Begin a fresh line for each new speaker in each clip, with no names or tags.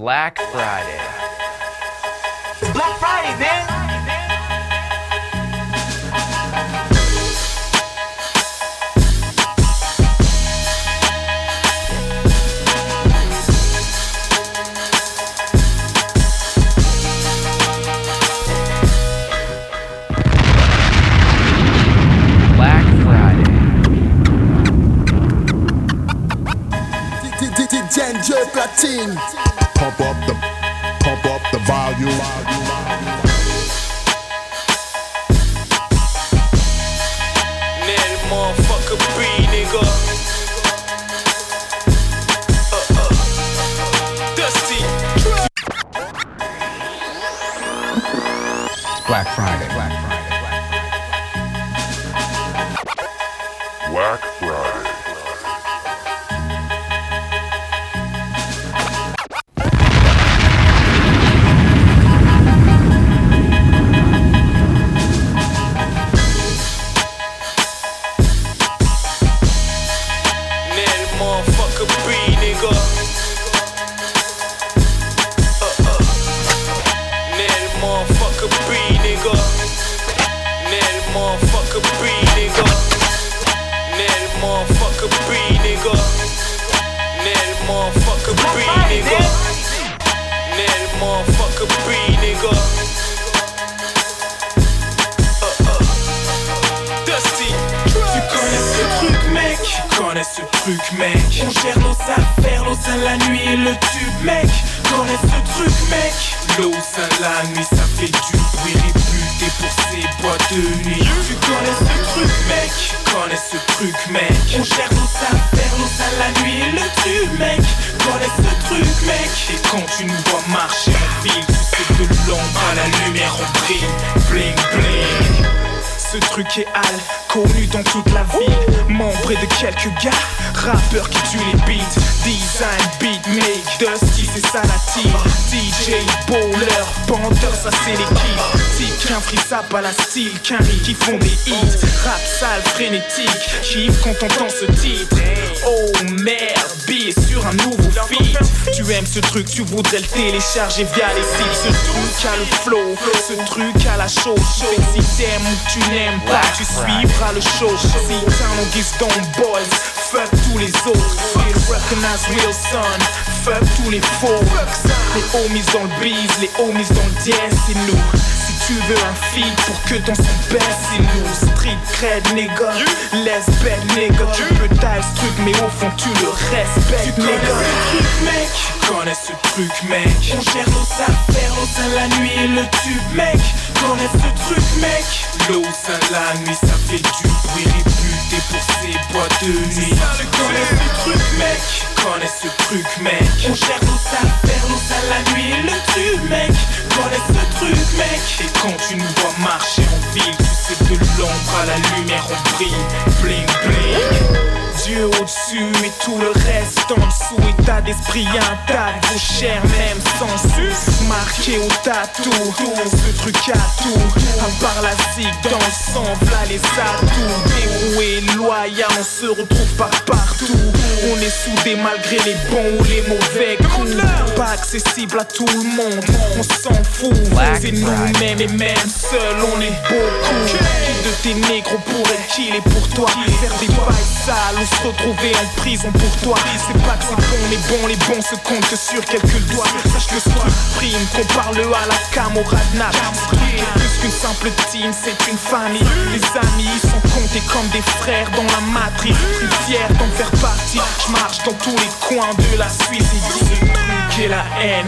Black Friday.
It's Black Friday, man.
Black Friday.
DJ Platine.
Pump up the, pump up the volume.
Et quand tu nous vois marcher. En ville, tu sais que de l'ombre à la lumière on brille. Bling, bling. Ce truc est hal, connu dans toute la ville Membre de quelques gars, rappeurs qui tuent les beats. Design, beat, make, Dusty c'est ça la team. DJ, bowler, bandeur ça c'est l'équipe. Type qu'un free sap à la style, qu'un qui font des hits. Rap sale, frénétique, kiff quand t'entends ce titre. Oh merde, Sur un nouveau feat. Tu aimes ce truc, tu voudrais le télécharger via les sites. Ce truc a le flow, ce truc a la show Fait si t'aimes ou tu n'aimes pas, tu suivras le show. Si t'as mon guise dans boys, fuck tous les autres. Recognize real son, fuck tous les faux. Les homies dans le bise, les homies dans le dièse, c'est nous tu veux un feed pour que ton son baisse, c'est nous Street cred nigga, bête nigga. Tu peux tailler ce truc mais au fond tu le respectes nigga. truc mec, connais ce truc mec. On gère nos affaires, l'eau sein la nuit et le tube mec. Connais ce truc mec? L'eau sein la nuit ça fait du bruit réputé pour ces boîtes de nuit. Tu connais ce truc mec? Connais ce truc mec. On gère nos affaires, l'eau sein la nuit et le tube mec Truc mec. Et quand tu nous vois marcher en ville Tu sais de l'ombre à la lumière on brille. Bling bling Dieu au-dessus et tout le reste en dessous. État d'esprit intact, vos chairs même sans sus Marqué au tatou, ce truc à tout À part la zig dans le sang, v'là les atouts. Dévoué, loyal, on se retrouve pas partout. On est soudés malgré les bons ou les mauvais coups. Pas accessible à tout le monde, on s'en fout. C'est nous-mêmes et même seuls, on est beaucoup. Qui de tes négros pourrait killer pour toi? Faire des bails sales se retrouver en prison pour toi. C'est pas que c'est bon mais bon les bons se comptent sur quelques doigts. Sache que ce truc prime qu'on parle à la camoradnap plus qu'une simple team c'est une famille. Les amis sont comptés comme des frères dans la matrice. Suis fier d'en faire partie. Je marche dans tous les coins de la Suisse La haine.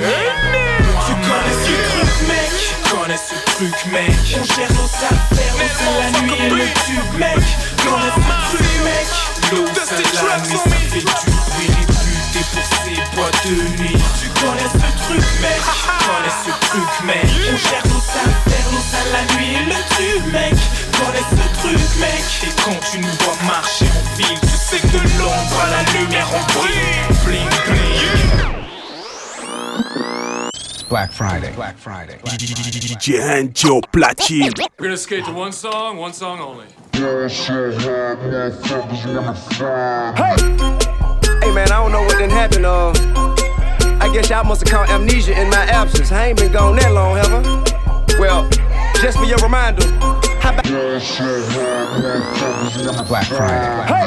Tu connais ce truc mec? Connais ce truc mec? On gère nos affaires on fait la nuit et le tube mec. Connais ce truc mec? L'eau c'est la nuit ça fait du bruit réputé pour ces boîtes de nuit. Tu connais ce truc mec? Connais ce truc mec? On gère nos affaires à la nuit et le tube mec. Connais ce truc mec? Et quand tu nous vois marcher en ville Tu sais que de l'ombre à la lumière on brille. Bling bling
Black Friday. Black Friday.
DJ Hanjo Platine.
We're gonna skate to one song, one song only.
Hey man, I don't know what done happened. Uh, I
guess y'all must have caught amnesia in my absence. I ain't been gone that long, have I? Well, just for your reminder, how about
Black Friday.
Hey!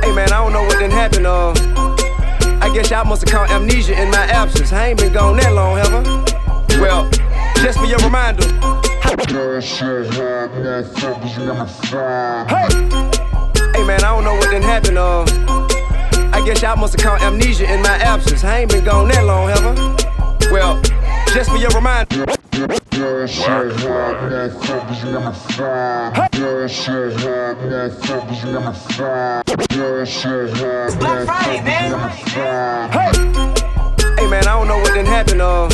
Hey man, I don't know what done happened, uh. Guess y'all must have caught amnesia in my absence. I ain't been gone that long, have I? Well, just for your reminder. Hey! Hey man, I don't know what done happened, uh. I guess y'all must have caught amnesia in my absence. I ain't been gone that long, have I? Well, just for your reminder.
It's Black Friday, man.
Hey! Hey man, I don't know what done happened, uh.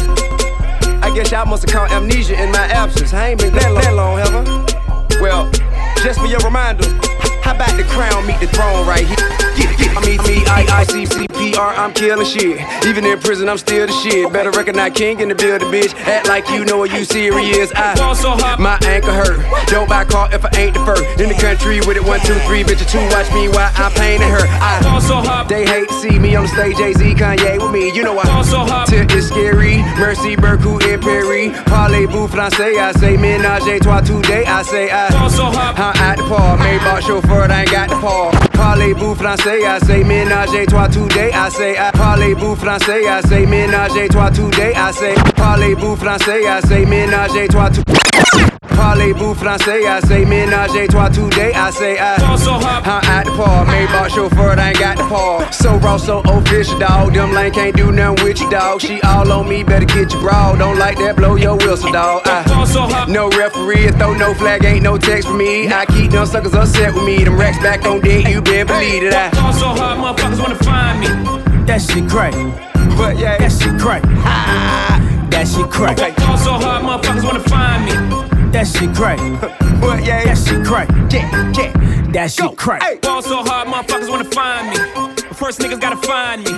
I guess y'all must have caught amnesia in my absence. I ain't been that, that long, have I? Well, just for your reminder, how about the crown meet the throne right here? Get it. I I, I, C, C, P, R, I'm killing shit. Even in prison, I'm still the shit. Better recognize king in the building, bitch. Act like you know what you serious. I, my ankle hurt. Don't buy car if I ain't the first. In the country with it, one, two, three, bitch, two, watch me while I'm painting her. I, they hate to see me on the stage, Jay Z, Kanye with me. You know I, tip is scary. Mercy, Berkut, and Perry. Parlez-vous français, I say ménage à trois today. I say I, I'm at the park. Maybach chauffeur, I ain't got the paw. Parlez-vous français, I say ménage à trois today. I say parlez-vous français, I say ménage à trois today. I say parlez-vous français, I say ménage à trois today. Parlez-vous français, I say ménage à trois today. I say I, I'm at the park. Maybach chauffeur, I ain't got the paw. So raw, so official, dog. Them lane can't do nothing with you, dog. She all on me, better get your bra. Don't like that, blow your whistle, dog. I, no referee, throw no flag, ain't no text for me. I keep them suckers upset with me. Them racks back on deck, you been believe it. I,
Fall so hard, motherfuckers wanna find me.
That shit crack.
but yeah,
That shit crack. That shit crack.
Fall so hard, motherfuckers wanna find me.
That shit crack.
but yeah,
That shit crack.
yeah, yeah.
That shit crack.
Hey.
Fall so hard, motherfuckers wanna find me. But first niggas gotta find me.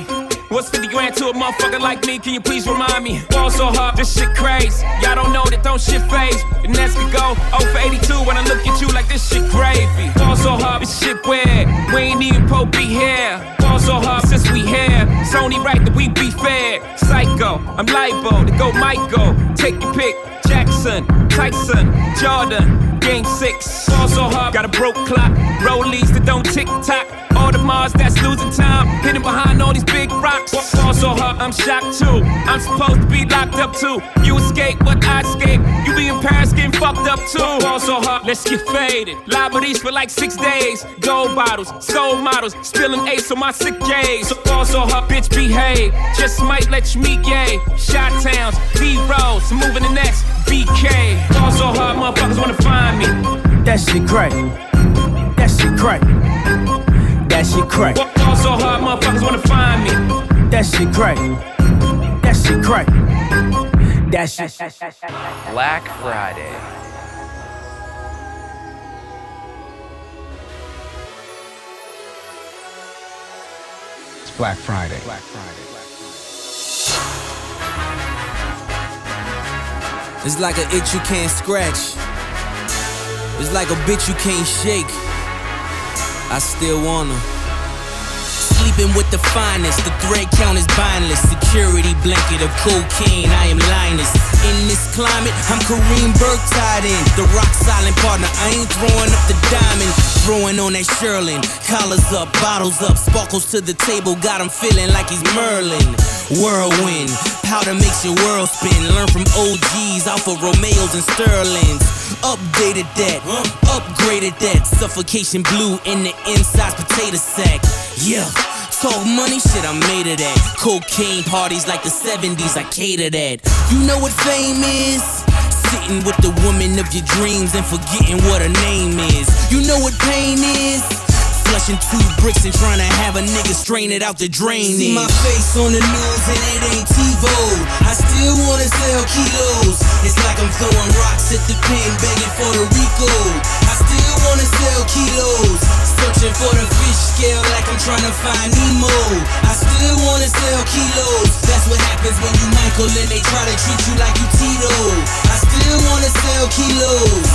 What's 50 grand to a motherfucker like me? Can you please remind me? Fall so hard, this shit crazy. Y'all don't know that don't shit phase. And as we go, 0 for 82 when I look at you like this shit gravy. Fall so hard, this shit weird. We ain't even po be here. Fall so hard since we here. It's only right that we be fair. Psycho, I'm libo to go Michael. Take your pick. Jackson, Tyson, Jordan, Game 6. Fall so hard, got a broke clock. Rollies that don't tick tock. All the Mars that's losing time. Hidden behind all these big rocks. Fall so hard, I'm shocked too. I'm supposed to be locked up too. You escape, but I escape. You be in Paris getting fucked up too. Fall so hard, let's get faded. Liberties for like six days. Gold bottles, soul models. Spilling ace on my sick days. So so hard, bitch, behave. Just might let you meet gay. Shot towns, B rolls, moving the next BK. Fall so hard, motherfuckers wanna find me.
That shit crack. That shit crack. That shit crack.
Fall so hard, motherfuckers wanna find me.
That shit crack. That shit crack. That shit.
Black Friday. It's Black Friday. Black Friday.
It's like an itch you can't scratch. It's like a bitch you can't shake. I still wanna. Sleeping with the finest, the thread count is bindless. Security blanket of cocaine, I am Linus. In this climate, I'm Kareem Burke tied in. The rock silent partner, I ain't throwing up the diamond. Throwing on that Sherlin. Collars up, bottles up, sparkles to the table, got him feeling like he's Merlin. Whirlwind, powder makes your world spin. Learn from OGs, Alfa Romeos and Sterlings. Updated that, upgraded that. Suffocation blue in the inside potato sack. Yeah. Talk money, shit, I'm made of that. Cocaine parties like the 70s, I cater that. You know what fame is? With the woman of your dreams and forgetting what her name is. You know what pain is? Flushing two bricks and trying to have a nigga strain it out the drain. See my face on the news and it ain't TiVo. I still wanna sell kilos. It's like I'm throwing rocks at the pen, begging for the Rico. I still wanna sell kilos. Searching for the fish scale like I'm trying to find Nemo. I still wanna sell kilos. That's what happens when you Michael and they try to treat you like you Tito. I still wanna sell kilos.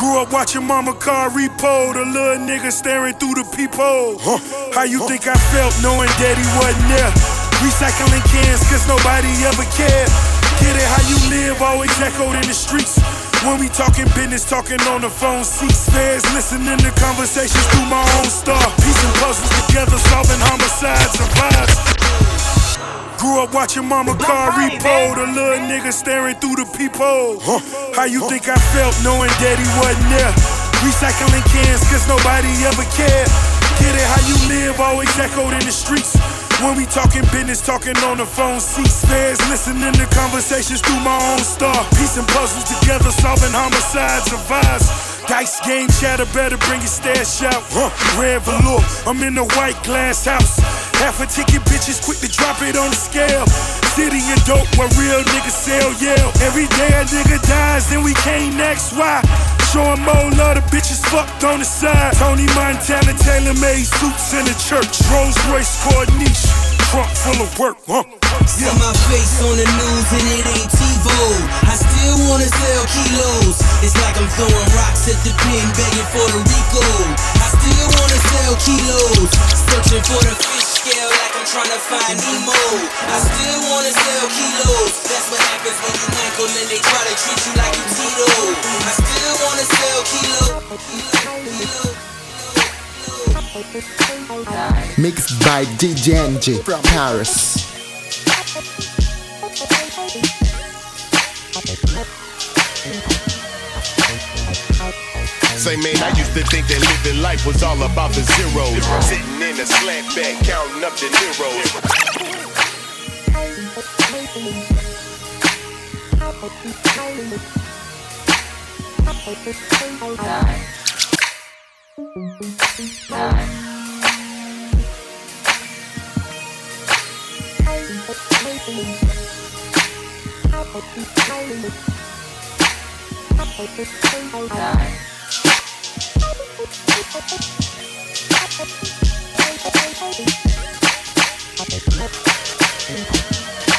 Grew up watching mama car repo, the little nigga staring through the peephole. Huh. How you think I felt knowing daddy wasn't there? Recycling cans, cause nobody ever cared. Get it how you live, always echoed in the streets. When we talking business, talking on the phone, seats, spares, listening to conversations through my own star. Piecing puzzles together, solving homicides and vibes. Grew up watching mama car repo, the little nigga staring through the peephole. How you think I felt knowing daddy wasn't there? Recycling cans, cause nobody ever cared. Get it how you live, always echoed in the streets. When we talking business, talking on the phone, seats, spares, listening to conversations through my own star. Piecing puzzles together, solving homicides and vibes. Dice game chatter, better bring your stash out. Huh. Red velour, I'm in the white glass house. Half a ticket, bitches quick to drop it on the scale. City and dope where real niggas sell, yeah. Every day a nigga dies, then we can't next. Why? Showing more love, the bitches fucked on the side. Tony Montana, Taylor made suits in the church. Rolls Royce Corniche, trunk full of work, huh?
See my face on the news and it ain't TiVo. I still wanna sell kilos. It's like I'm throwing rocks at the pin, begging for the Rico. I still wanna sell kilos. Searching for the fish scale like I'm trying to find Nemo. I still wanna sell kilos. That's what happens when you Michael and they try to treat you like you Tito. I still wanna sell kilos.
Mixed by DJ NJ from Paris.
Say man, I used to think that living life was all about the zeros. Sitting in a slant back, counting up the zeros. Thank you.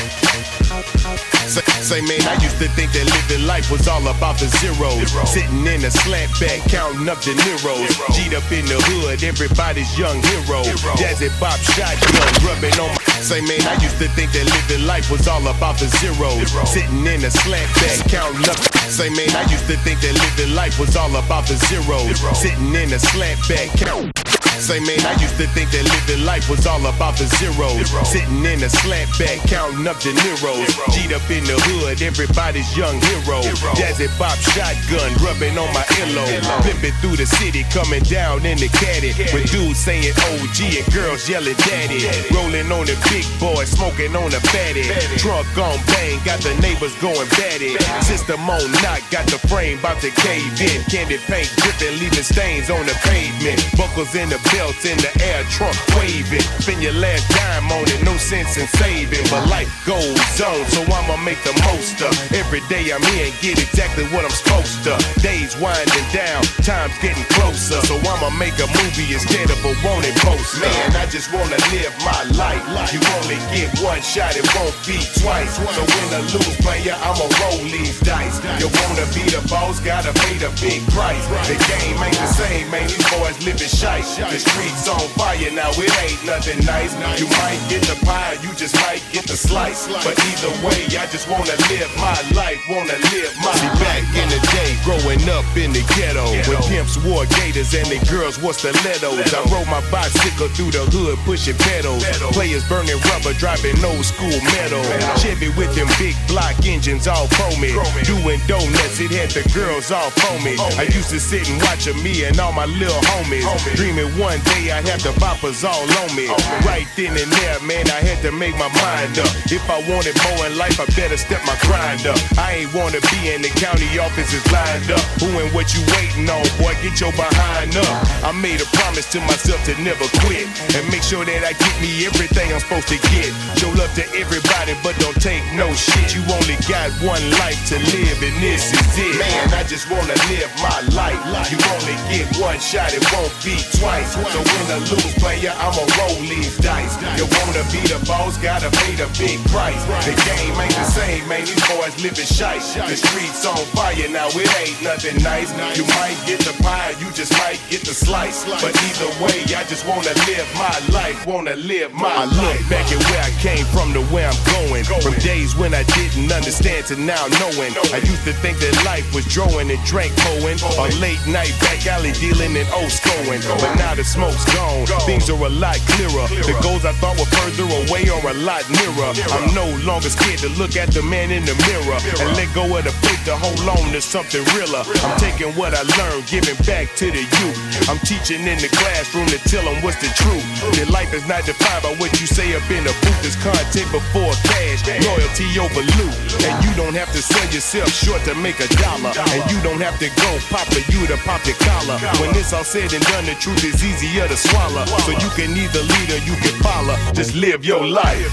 Say, say man, I used to think that living life was all about the zeros. Sitting in a slant back, counting up the Neros. G'd up in the hood, everybody's young hero. Jazzy Bob shotgun, rubbing on my. Say man, I used to think that living life was all about the zeros. Sitting in a slant back, counting up. Say man, I used to think that living life was all about the zeros. Sitting in a slant back, count. Say man, I used to think that living life was all about the zeros. Sitting in a slant back, counting up the Neros. G'd up in the hood, everybody's young hero. Jazzy Bob shotgun, rubbing on my earlobe. Flipping through the city, coming down in the caddy. With dudes saying OG and girls yelling daddy. Rolling on the big boy, smoking on the fatty. Trunk on bang, got the neighbors going batty. System on knock, got the frame about to cave in. Candy paint dripping, leaving stains on the pavement. Buckles in the belts in the air, trunk waving. Spend your last dime on it, no sense in saving. But life goes on, so I'ma make the most of every day I'm here and get exactly what I'm supposed to. Days winding down, time's getting closer. So I'ma make a movie instead of a wanted post. Man, I just wanna live my life. You only get one shot, it won't be twice. So win or lose, player, I'ma roll these dice. You wanna be the boss, gotta pay the big price. The game ain't the same, man. These boys living shite. The streets on fire now, it ain't nothing nice. You might get the pie, you just might get the slice. But either way, I just wanna live my life, wanna live my See, back in the day, growing up in the ghetto, when pimps wore gators and the girls wore stilettos. I rode my bicycle through the hood, pushing pedals. Players burning rubber, driving old school metal. Chevy with them big block engines all foamy. Doing donuts, it had the girls all foamy. I used to sit and watch a me and all my little homies. Dreaming one day I had the boppers all on me. Right then and there, man, I had to make my mind up. If I wanted more in life, I better step my grind up. I ain't wanna be in the county offices lined up. Who and what you waiting on, boy? Get your behind up. I made a promise to myself to never quit and make sure that I get me everything I'm supposed to get. Show love to everybody, but don't take no shit. You only got one life to live, and this is it. Man, I just wanna live my life. You only get one shot, it won't be twice. So win or lose, player, I'ma roll these dice. You wanna be the boss, gotta pay the big price. The game ain't the same, man. These boys living shite. The streets on fire now, it ain't nothing nice. You might get the pie, you just might get the slice. But either way, I just wanna live my life, wanna live my life. I look Back at where I came from. To where I'm going. From days when I didn't understand to now knowing. I used to think that life was drawing and drank Cohen. Or late night back alley dealing and Oscoing. But now the smoke's gone, things are a lot clearer. The goals I thought were further away are a lot nearer. I'm no longer scared to look at the man in the mirror and let go of the faith to hold on to something realer. I'm taking what I learned, giving back to the youth. I'm teaching in the classroom to tell them what's the truth. That life is not defined by what you say up in the booth. There's content before cash, loyalty over loot. And you don't have to sell yourself short to make a dollar. And you don't have to go pop for you to pop your collar. When it's all said and done, the truth is easier to swallow. So you can either lead or you can follow. Just live your life.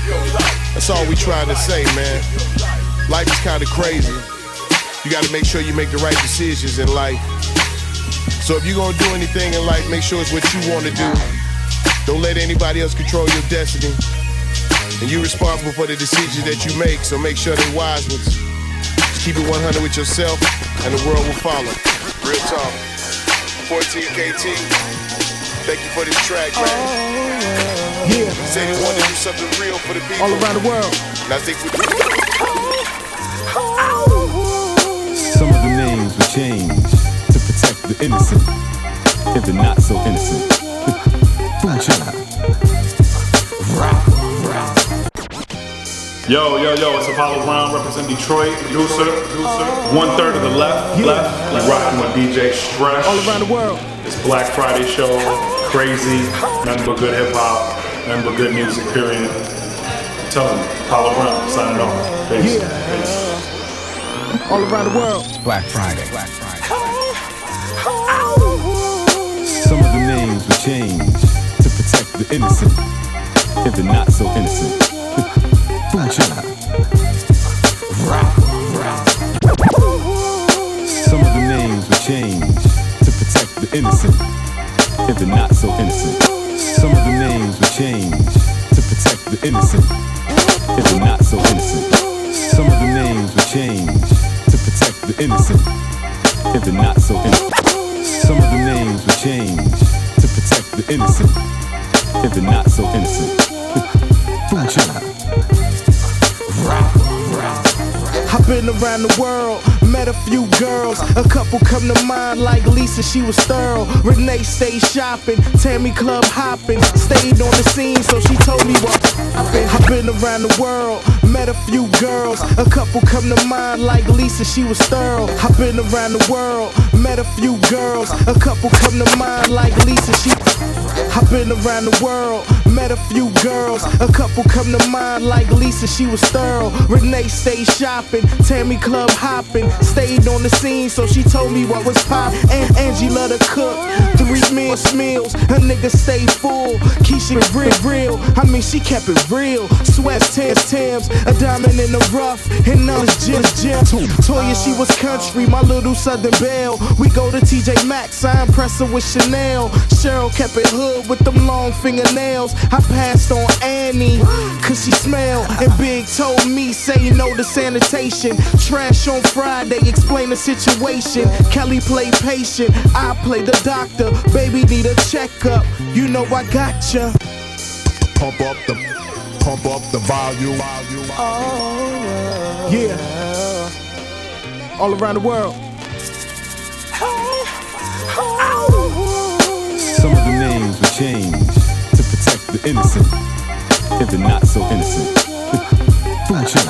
That's all we trying to say, man. Life is kind of crazy. You got to make sure you make the right decisions in life. So if you're gonna do anything in life, make sure it's what you want to do. Don't let anybody else control your destiny. And you're responsible for the decisions that you make, so make sure they're wise ones. Just keep it 100 with yourself, and the world will follow. Real talk. 14 KT. Thank you for this track, man.
Yeah.
Said he wanted to do something real for the people.
All around the world.
And I think we
Some of the names will change to protect the innocent, if they're not so innocent. Food chain.
Yo, yo, yo, it's Apollo Brown representing Detroit, producer, producer. One third of the left, left. We rocking with DJ Stretch.
All around the world.
It's Black Friday show, crazy, nothing but good hip hop, nothing but good music, period. Tell them, Apollo Brown, signing off. Peace. Peace.
All around the world.
Black Friday. Black Friday.
Some of the names will change to protect the innocent, if they're not so innocent. Food chain. Some of the names will change to protect the innocent, if they're not so innocent. Some of the names will change to protect the innocent, if they're not so innocent. Some of the names will change to protect the innocent, if they're not so innocent. Some of the names will change to protect the innocent, if they're not so innocent. Food chain.
I've been around the world, met a few girls. A couple come to mind, like Lisa, she was thorough. Renee stayed shopping, Tammy club hopping. Stayed on the scene, so she told me what. I've been around the world, met a few girls. A couple come to mind, like Lisa, she was thorough. I've been around the world, met a few girls. A couple come to mind, like Lisa, she. I've been around the world, met a few girls. A couple come to mind, like Lisa, she was thorough. Renee stayed shopping, Tammy club hopping. Stayed on the scene, so she told me what was pop. And Angie loved to cook, three meals, meals. her nigga stay full. Keisha real, real. I mean, she kept it real. Sweats, Tams, Tams. A diamond in the rough, and none is just gem. Toya, she was country, my little southern belle. We go to TJ Maxx, I impress her with Chanel. Cheryl kept it hood with them long fingernails. I passed on Annie, cause she smell. And Big told me, say no to sanitation. Trash on Friday, explain the situation. Kelly play patient, I play the doctor. Baby need a checkup, you know I gotcha.
pump up the pump up the volume.
Oh, yeah. All around the world.
Some of the names will change to protect the innocent, if they're not so innocent. Food chain.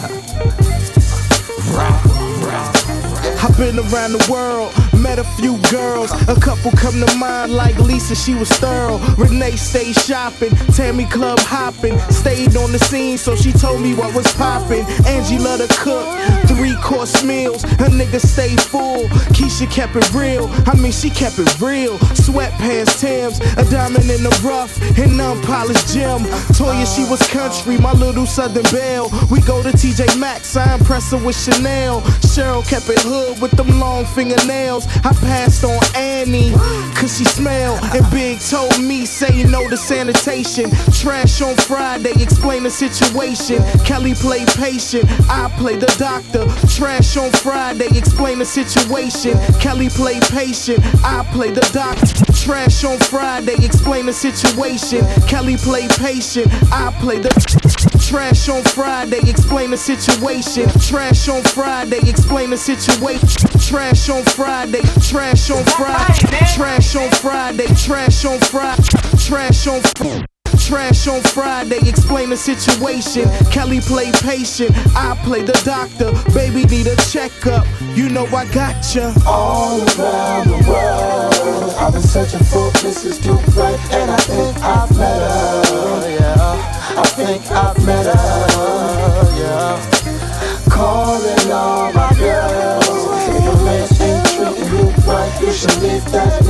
I've been around the world, met a few girls. A couple come to mind, like Lisa, she was thorough. Renee stayed shopping, Tammy club hopping. Stayed on the scene, so she told me what was popping. Angie loved to cook, three course meals. A nigga stayed full. Keisha kept it real, I mean, she kept it real. Sweatpants, Tams, a diamond in the rough, and unpolished gem. Toya, she was country, my little southern belle. We go to TJ Maxx, I impress her with Chanel. Cheryl kept it hood with them long fingernails. I passed on Annie, cause she smell. And Big told me, say no to sanitation. Trash on Friday, explain the situation. Kelly play patient, I play the doctor. Trash on Friday, explain the situation. Kelly play patient, I play the doctor. Trash on Friday, explain the situation. Kelly play patient, I play the trash Trash on Friday, explain the situation. Trash on Friday, explain the situation. Trash on Friday, trash on Friday, trash on Friday, trash on Friday, trash on Trash on Friday, explain the situation. Kelly play patient, I play the doctor. Baby need a checkup, you know I gotcha.
All around the world, I've been searching for Mrs. Right, and I think I've met her. Oh, yeah, I think I've met her. Yeah, calling all my girls. If your man ain't treating you right, you should leave that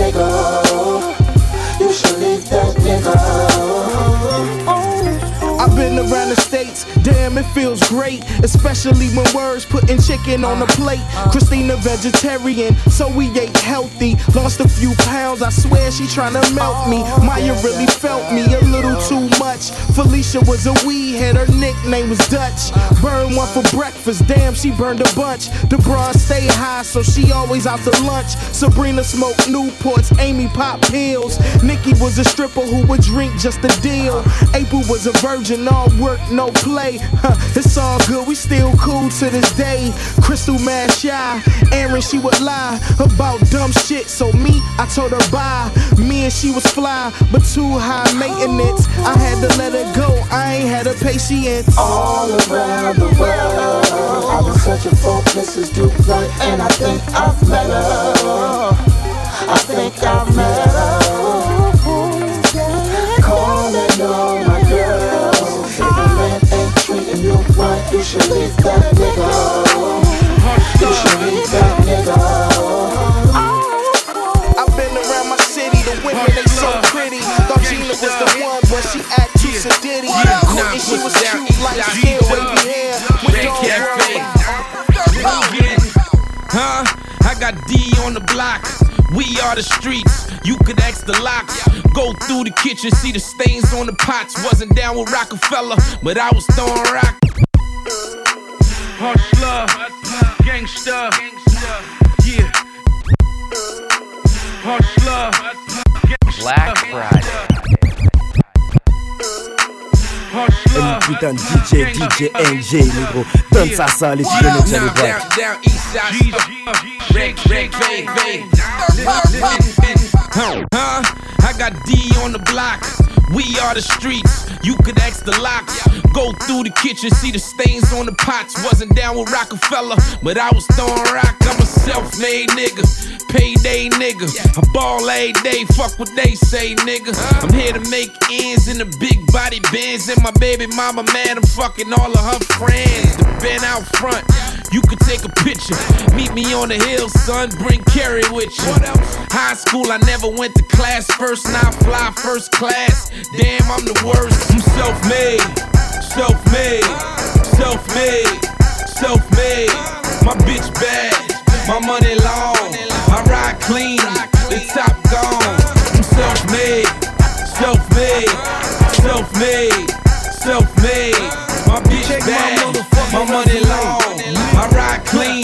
around the states, damn, it feels great. Especially when words putting chicken on the plate. Christina vegetarian, so we ate healthy. Lost a few pounds, I swear she tryna melt me. Oh, Maya really felt me a little too much. Felicia was a weed head, her nickname was Dutch. Burn one for breakfast, damn, she burned a bunch. The bras stay high, so she always out to lunch. Sabrina smoked Newports, Amy pop pills. Nikki was a stripper who would drink just a deal. April was a virgin, all work, no play. Huh, it's all good, we still cool to this day. Crystal mad shy, Aaron, she would lie about dumb shit. So me, I told her bye. Me and she was fly, but too high maintenance. I had to let her go, I ain't had a patience.
All around the world, I've been searching for Mrs. Right, and I think I've met her. I think I've met her. You should leave that nigga. You should leave that nigga.
I've been around my city, the women they so pretty. Thought Gina was the one, but she act too sedity. Courtney, she was cute, like skin, wavy hair. With dog
Huh? I got D on the block. We are the streets. You could ask the locks. Go through the kitchen, see the stains on the pots. Wasn't down with Rockefeller, but I was throwing rock.
Hustler, gangster, yeah. Hustler,
Black Friday.
Une putain de DJ, DJ NJ, négro. Donne ça, ça, les tu connais, tu
Down,
les
down, down, east side. Reg, reg, reg, reg. Huh? I got D on the block. We are the streets. You could ask the locks. Go through the kitchen, see the stains on the pots. Wasn't down with Rockefeller, but I was throwing rock. I'm a self-made nigga, payday nigga. I ball every day, fuck what they say, nigga. I'm here to make ends in the big body bins. And my baby mama, man, I'm fucking all of her friends. The been out front. You could take a picture. Meet me on the hill, son. Bring Carrie with you. High school, I never went to class first. Now fly first class. Damn, I'm the worst. I'm self-made, self-made, self-made, self-made. My bitch bad, my money long. I ride clean, the top gone. I'm self-made, self-made, self-made, self-made. My bitch bad, my money long. I ride clean,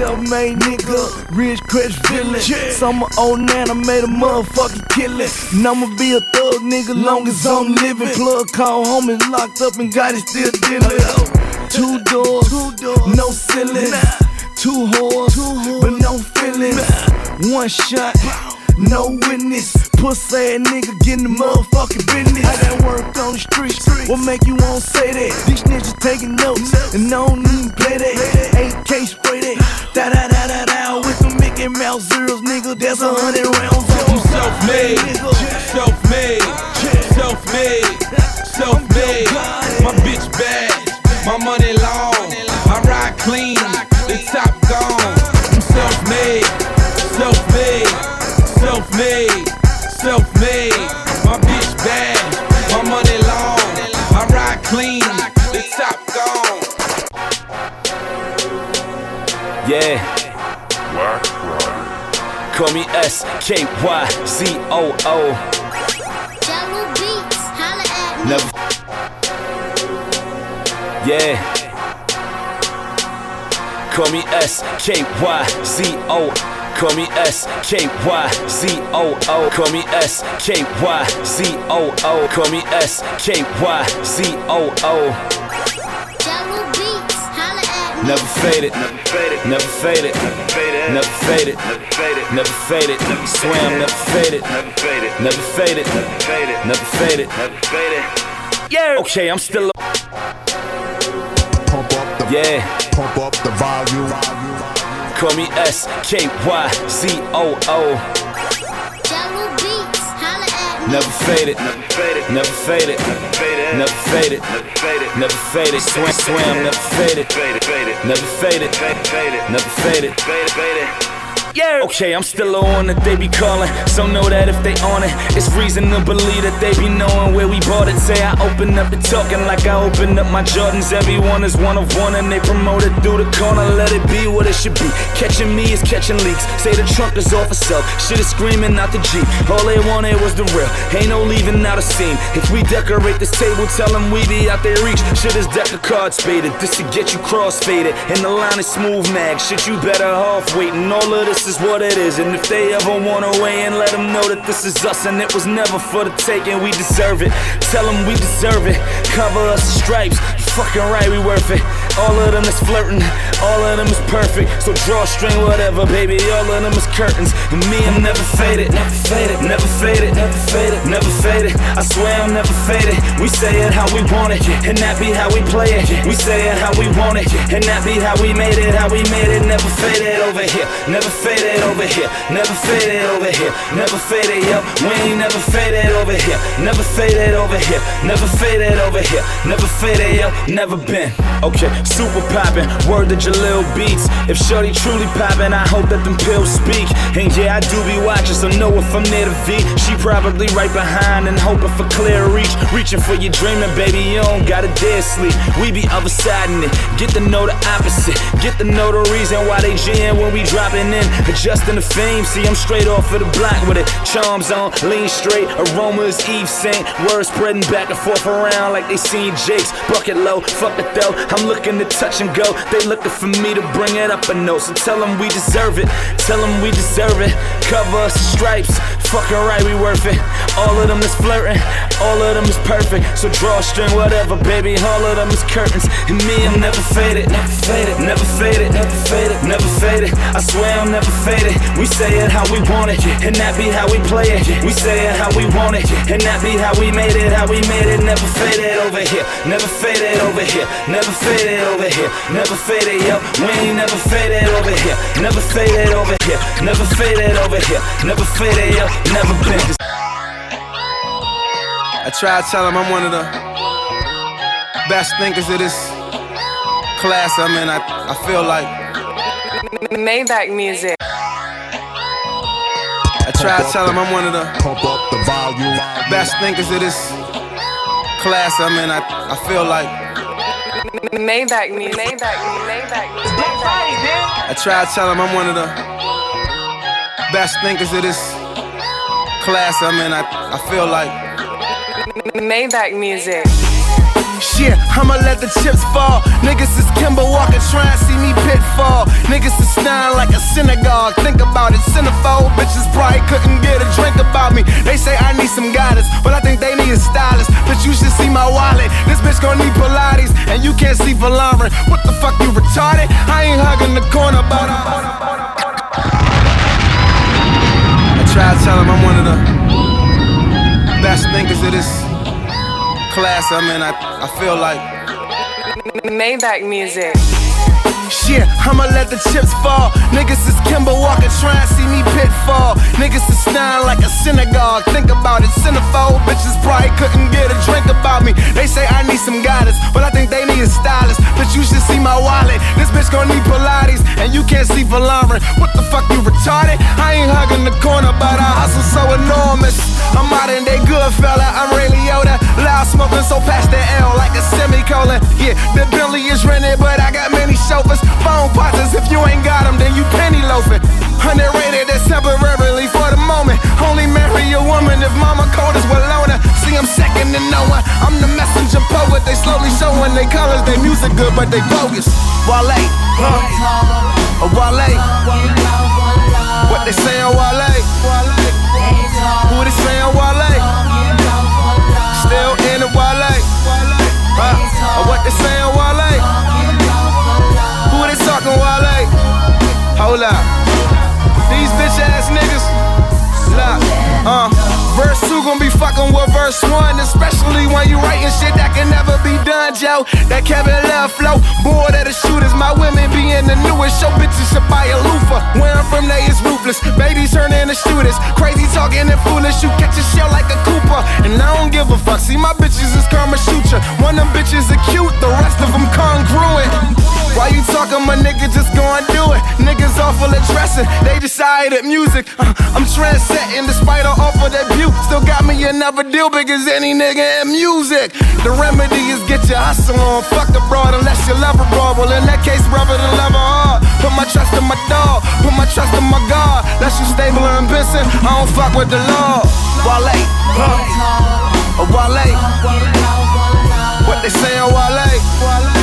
self-made nigga, rich crash villain. Summer old man, I made a motherfucking killing. And I'ma be a thug nigga long as I'm living. Plug call home and locked up and got it still dealing. Two doors, no ceiling. Two whores, but no feelings. One shot. No witness, pussy ass nigga getting the motherfucking business. I got work on the streets. What make you wanna say that? These niggas taking notes and I don't even play that. AK spray that, da da da da da. With some Mickey Mouse zeros, nigga. That's a hundred rounds.
I'm self-made, self-made,
K Y Z O O. Never. Yeah. Call me S K Y Z O. Call me S K Y Z O O. Call me S K Y Z O O. Call me S K Y Z O O. Never faded, never faded, never faded, never faded, never faded, swam, never faded, never faded, never faded, never faded, never faded. Yeah. Okay, I'm still.
Pump up the
Yeah.
pump up the volume.
Call me S K Y Z O O. Never faded, never faded, never faded, never faded, never faded, swam, swam, never faded, never faded, never faded, faded, faded. Yeah. Okay, I'm still on it, they be calling. So know that if they on it, it's reason to believe that they be knowing where we bought it. Say I open up the talking like I opened up my Jordans. Everyone is one of one and they promote it through the corner. Let it be what it should be. Catching me is catching leaks. Say the trunk is off itself. Shit is screaming out the Jeep. All they wanted was the real. Ain't no leaving out a scene. If we decorate this table, tell them we be out their reach. Shit is deck of cards faded. This to get you crossfaded. And the line is smooth mag. Shit, you better off waiting. All of this is what it is. And if they ever wanna weigh in, let them know that this is us. And it was never for the taking. We deserve it. Tell them we deserve it. Cover us stripes. Fucking right, we worth it. All of them is flirting. All of them is perfect. So draw string, whatever, baby. All of them is curtains. And me, I'm never faded. Never faded. Never faded. Never faded. Never faded. I swear I'm never faded. We say it how we want it. And that be how we play it. We say it how we want it. And that be how we made it. How we made it. Never faded over here. Never faded over here. Never faded over here. Never faded, yep. We ain't never faded over here. Never faded over here. Never faded over here. Never faded, yep. Never been. Okay, super poppin'. Word to Jalil Beats. If Shorty truly poppin', I hope that them pills speak. And yeah, I do be watching, so know if I'm near the V. She probably right behind and hoping for clear reach. Reaching for your dreamin', baby. You don't gotta dare sleep. We be other it. Get to know the opposite. Get to know the reason why they jam when we droppin' in. Adjusting the fame. See, I'm straight off of the block with it. Charms on, lean straight. Aromas, Eve Saint. Words spreading back and forth around like they seen Jake's. Bucket low, fuck it though. I'm looking to touch and go. They looking for me to bring it up a note. So tell them we deserve it. Tell them we deserve it. Cover us in stripes. Fucking right, we worth it. All of them is flirting. All of them is perfect. So draw a string, whatever, baby. All of them is curtains. And me, I'm never faded. Never faded. Never faded. Never faded. Never faded. I swear I'm never faded. We say it how we want it. And that be how we play it. We say it how we want it. And that be how we made it. How we made it. Never faded over here. Never faded over here. Never faded over here. Never faded, yo. We ain't never faded over here. Never faded over here. Never faded over here. Never faded, yo. Never been.
I try to tell him I'm one of the best thinkers of this class I'm in. I, I feel like
Maybach music.
I try to tell him I'm one of the
Pump up the volume.
best thinkers of this class I'm in. I, I feel like
Maybach music. Maybach music. Maybach music. Black Friday, man.
I try to tell him I'm one of the best thinkers of this class I'm in. I, I feel like
Maybach music.
Shit, I'ma let the chips fall. Niggas is Kimber walking, trying to see me pitfall. Niggas is styling like a synagogue. Think about it, centerfold bitches probably couldn't get a drink about me. They say I need some guidance, but I think they need a stylist. But you should see my wallet. This bitch gon' need Pilates, and you can't see Valarin. What the fuck, you retarded? I ain't hugging the corner, but
I. I try to tell him I'm one of the best thinkers of this class I'm in. I, I feel like
Maybach music.
Shit, I'ma let the chips fall. Niggas is Kimber walking, trying to see me pitfall. Niggas is styling like a synagogue. Think about it, centerfold bitches probably couldn't get a drink about me. They say I need some guidance, but I think they need a stylist. But you should see my wallet. This bitch gon' need Pilates, and you can't see Valarin. What the fuck, you retarded? I ain't hugging the corner, but I hustle so enormous. I'm modern day good fella, I'm Ray Liotta. Loud smoking, so past the L like a semicolon. Yeah, the Bentley is rented, but I got many chauffeurs. Phone partners, if you ain't got them, then you penny loafing. Underrated, that's temporarily for the moment. Only marry a woman if mama cold as Walona. See, I'm second to no one. I'm the messenger poet. They slowly showing they colors, they music good, but they bogus. Wale, huh? Uh, Wale. What they say on Wale? Who they say on Wale? Still in it Wale? Huh? What they say on Wale? Talking Wale? Hold up. These bitch ass niggas. Look, uh, verse 2 gon' be fucking with verse 1, especially when you writing shit that can never be done, Joe. That Kevin Love flow, bored of the shooters. My women be in the newest show, bitches should buy a loofah. Where I'm from, they is ruthless. Babies turn into shooters. Crazy talking and foolish, you catch a shell like a Cooper. And I don't give a fuck. See, my bitches is karma shooter. One of them bitches are cute, the rest of them congruent. Why you talking, my nigga? Just go and do it. Niggas awful at dressing, they decided music. Uh, I'm trendsetting despite of all for debut. Still got me another deal big as any nigga in music. The remedy is get your hustle on. Fuck the broad unless you love a broad. Well, in that case, brother, the love hard. Put my trust in my dog, put my trust in my God. Unless you stable and Benson, I don't fuck with the law. Wale, huh? Wale. What they say on Wale?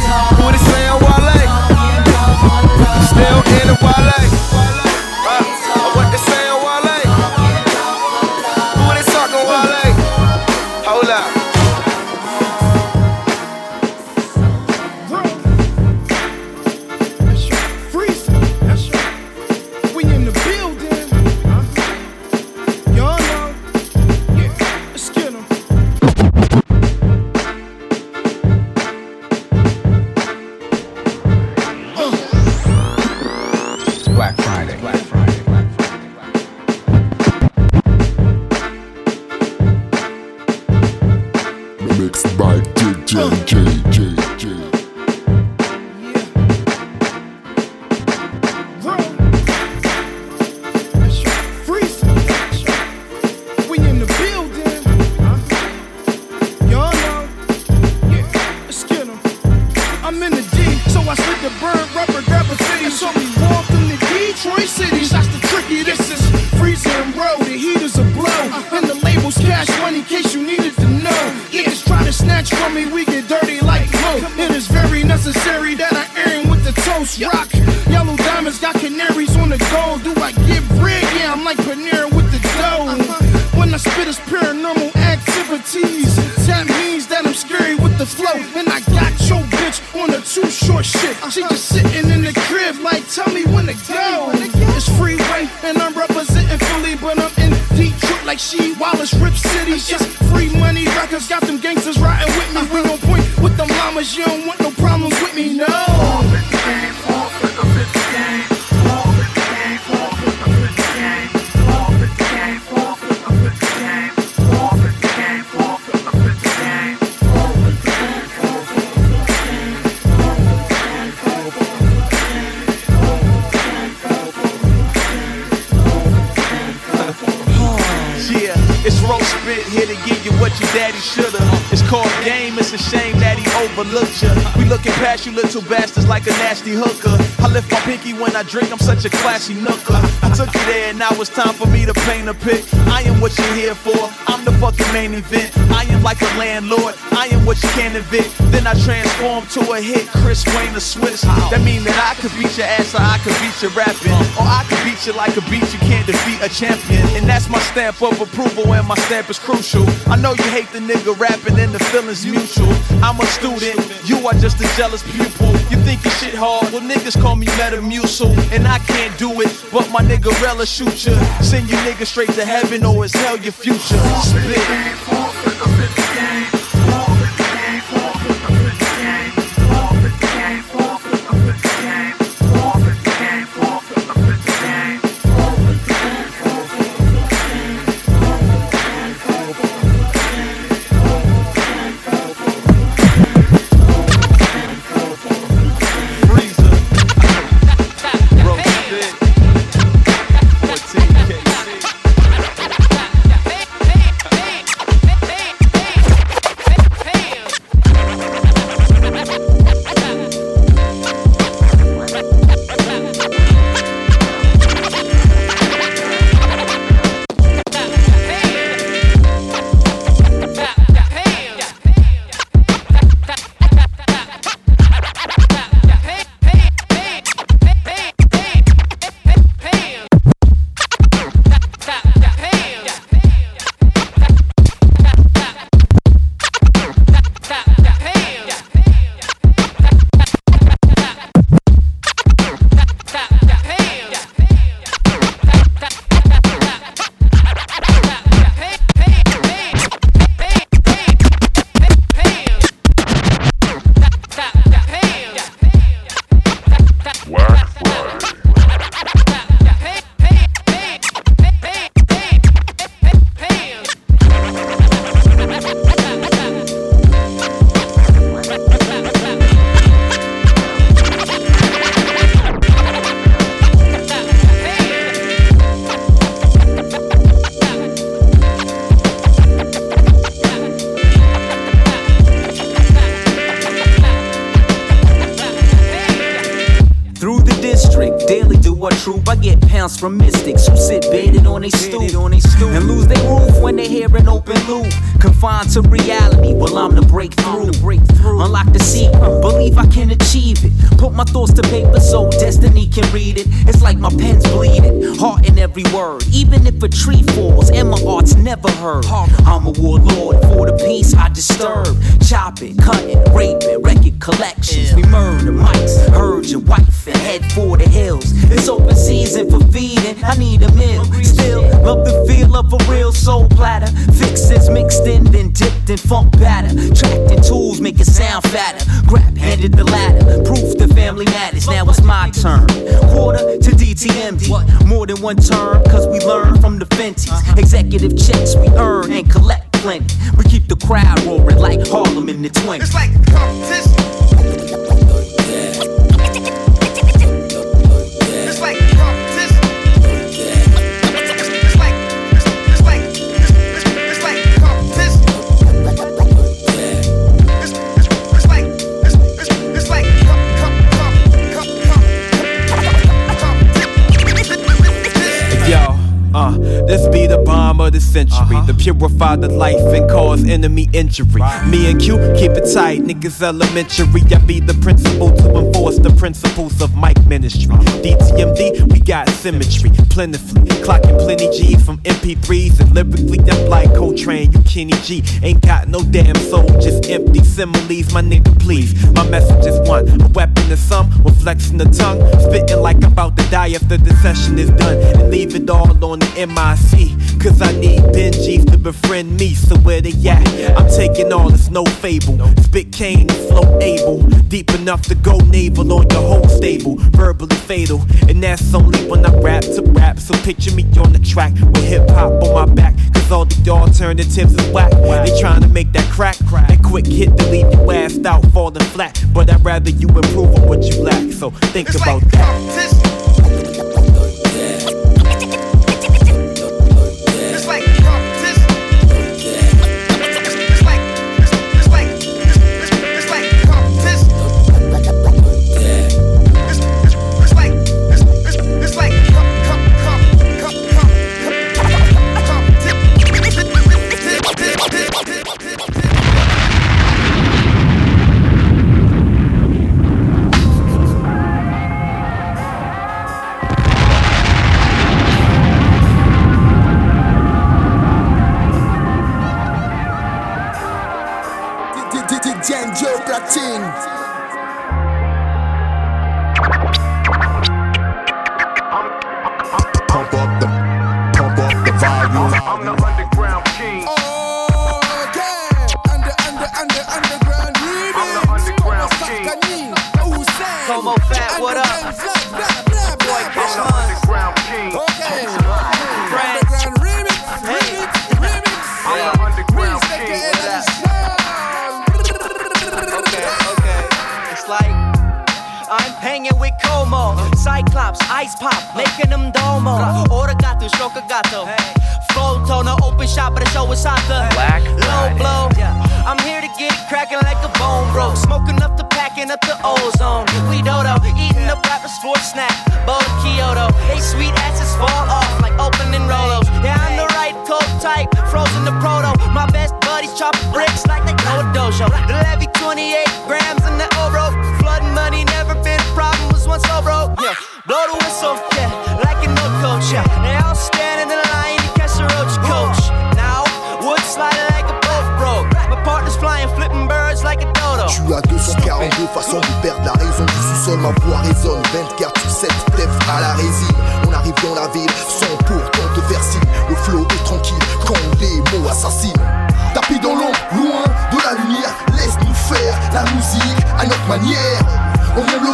Who they say on Wale? Still in the Wale.
Rock. Yellow diamonds got canaries on the gold. Do I get bread? Yeah, I'm like Panera with the dough. When I spit, it's paranormal activities. That means that I'm scary with the flow. And I got your bitch on a too short shit. She just sitting in the crib, like, tell me when to go. It's freeway, and I'm representing Philly, but I'm in Detroit like Sheed Wallace, Rip City. It's free money records, got them gangsters riding with me. We gon' point with them llamas, you don't want no
overlooked you. We looking past you little bastards like a nasty hooker. I lift my pinky when I drink, I'm such a classy nooker. I took you there and now it's time for me to paint a pic. I am what you're here for, I'm the fucking main event. I am like a landlord, I am what you can't evict. Then I transform to a hit, Chris Wayne the Swiss. That mean that I could beat your ass or I could beat your rapping. Or I could beat you like a beat you can't defeat a champion. And that's my stamp of approval and my stamp is crucial. I know you hate the nigga rapping and the feelings mutual. I'm a student, you are just a jealous pupil. You think your shit hard, well niggas call me Metamucil. And I can't do it, but my nigga Rella shoot ya. Send you niggas straight to heaven or it's hell your future. Split.
Collections. We murder mics, heard your wife and head for the hills. It's open season for feeding, I need a meal. Still, love the feel of a real soul platter. Fixins mixed in, then dipped in funk batter. Tracked in tools, make it sound fatter. Grab handed the ladder, proof the family matters. Now it's my turn. Quarter to DTMD, more than one term, cause we learn from the Fenties. Executive checks we earn and collect plenty. We keep the crowd roaring like Harlem in the 20s. It's like competition.
This be the bomb of the century. Uh-huh. The purify the life and cause enemy injury. Me and Q keep it tight, niggas elementary. I be the principal to enforce the principles of mic ministry. Uh-huh. DTMD, we got symmetry, plentifully. Clocking plenty G's from MP3s and lyrically up like Coltrane. You Kenny G ain't got no damn soul, just empty similes. My nigga, please. My message is one, a weapon to some, with flexing the tongue, spitting like I'm about to die after the session is done, and leave it all on the MIC. Cause I need Benjis to befriend me, so where they at? I'm taking all, it's no fable. Spit cane and flow able, deep enough to go naval on your whole stable. Verbally fatal, and that's only when I rap to rap. So picture me on the track with hip hop on my back. Cause all the alternatives is whack. They trying to make that crack, that quick hit to leave you assed out, falling flat. But I'd rather you improve on what you lack. So think about that.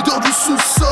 dor do sucesso.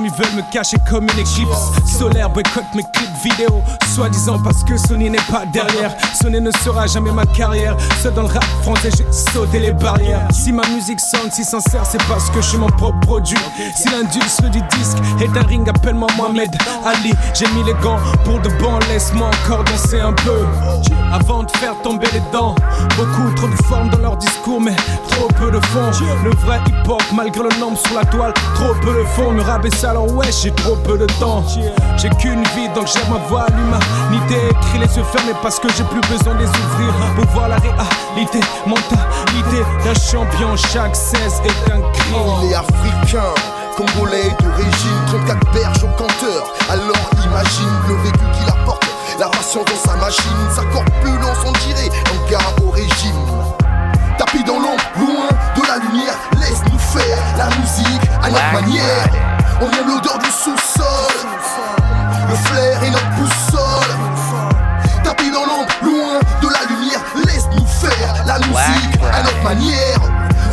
M'y
veulent me cacher comme une éclipse solaire. Boycott mes clips vidéo, soi-disant parce que Sony n'est pas derrière. Sony ne sera jamais ma carrière. Seul dans le rap français, j'ai sauté les barrières. Si ma musique sonne si sincère, c'est parce que je suis mon propre produit. Si l'industrie du disque est un ring, appelle-moi Mohamed Ali. J'ai mis les gants pour de bon, laisse-moi encore danser un peu. Avant de faire tomber les dents, beaucoup trop de formes dans leur discours, mais trop peu de fond. Le vrai hip-hop, malgré le nombre sur la toile, trop peu de fond. Me rabaisser alors ouais, j'ai trop peu de temps. J'ai qu'une vie, donc j'ai ma voix, l'humanité. Écrit les yeux fermés parce que j'ai plus besoin de les ouvrir pour voir la réalité, mentalité d'un champion. Chaque 16 est un crime.
Il est africain. Congolais d'origine, 34 berges au compteur. Alors imagine le vécu qu'il apporte, la ration dans sa machine, sa corpulence on dirait un gars au régime. Tapis dans l'ombre, loin de la lumière, laisse-nous faire la musique à notre manière. On aime l'odeur du sous-sol, le flair et notre boussole. Tapis dans l'ombre, loin de la lumière, laisse-nous faire la musique à notre manière.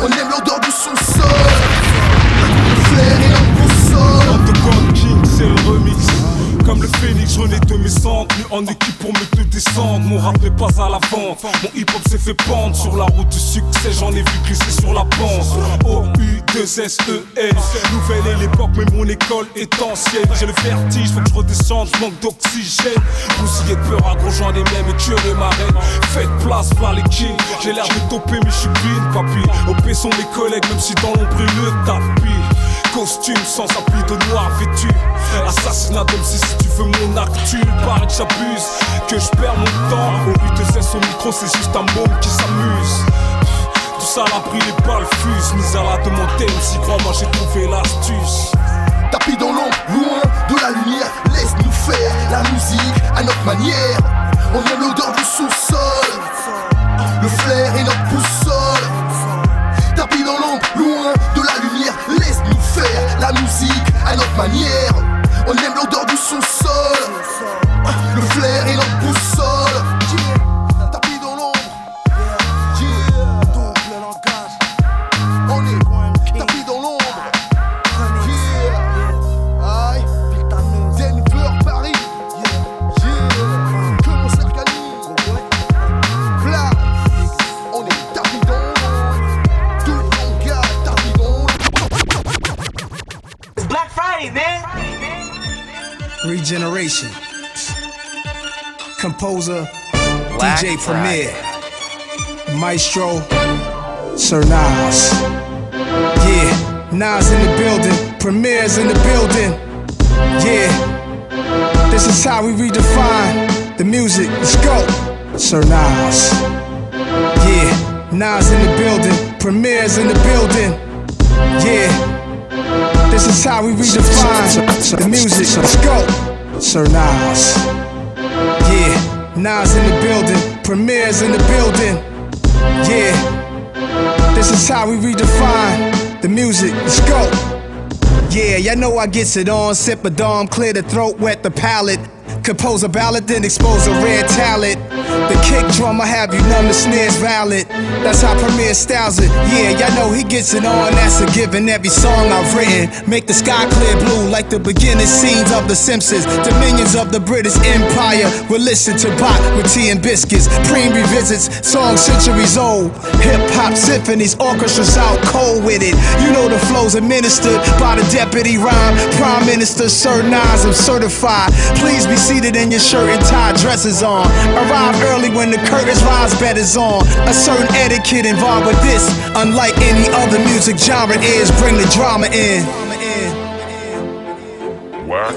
On aime l'odeur du sous-sol, le flair et notre boussole.
C'est le remix. Comme le phénix, je de mes cendres, mis en équipe pour me te descendre. Mon rap n'est pas à la mon hip hop s'est fait pendre. Sur la route du succès, j'en ai vu glisser sur la pente. O-U-2-S-E-L, nouvelle est l'époque, mais mon école est ancienne. J'ai le vertige, faut que je redescende, je manque d'oxygène. Bousillé de peur à gros, j'en ai même et tuerai ma reine. Faites place, par les kings. J'ai l'air de toper, mais je suis clean, papy. OP sont mes collègues, même si dans l'ombre le tapis. Costume sans appui de noir vêtu. Assassinat d'homme si tu veux mon actu. Paraît que j'abuse, que je perds mon temps. Au U2S au micro, c'est juste un môme qui s'amuse. Tout ça l'a pris, les balles fusent. Mise à la de mon thème, si crois-moi, j'ai trouvé l'astuce.
Tapis dans l'ombre, loin de la lumière, laisse-nous faire la musique à notre manière. On aime l'odeur du sous-sol, le flair et notre boussole. Tapis dans l'ombre, loin de la lumière, laisse-nous faire la musique à notre manière. On aime l'odeur du sous-sol, le flair et notre
Regeneration. Composer,
Black
DJ Premier, Maestro, Sir Nas. Yeah, Nas in the building, Premier's in the building. Yeah, this is how we redefine the music. Let's go, Sir Nas. Yeah, Nas in the building, Premier's in the building. Yeah. This is how we redefine the music. Let's go. Sir Nas. Yeah. Nas in the building. Premier's in the building. Yeah. This is how we redefine the music. Let's go. Yeah, y'all know I gets it on. Sip a dom, clear the throat, wet the palate. Compose a ballad, then expose a rare talent. The kick drum, I have you numb, the snare's valid. That's how Premier styles it. Yeah, y'all know he gets it on, that's a given. Every song I've written, make the sky clear blue like the beginning scenes of The Simpsons. Dominions of the British Empire We'll listen to Bach with tea and biscuits. Preem revisits songs centuries old. Hip hop symphonies, orchestras out cold with it. You know the flows administered by the deputy rhyme. Prime Minister Sir Nas, I'm certified. Please be seated in your shirt and tie, dresses on. Arrive early when the curtains rise, bed is on. A certain etiquette involved with this. Unlike any other music genre is, bring the drama in.
Black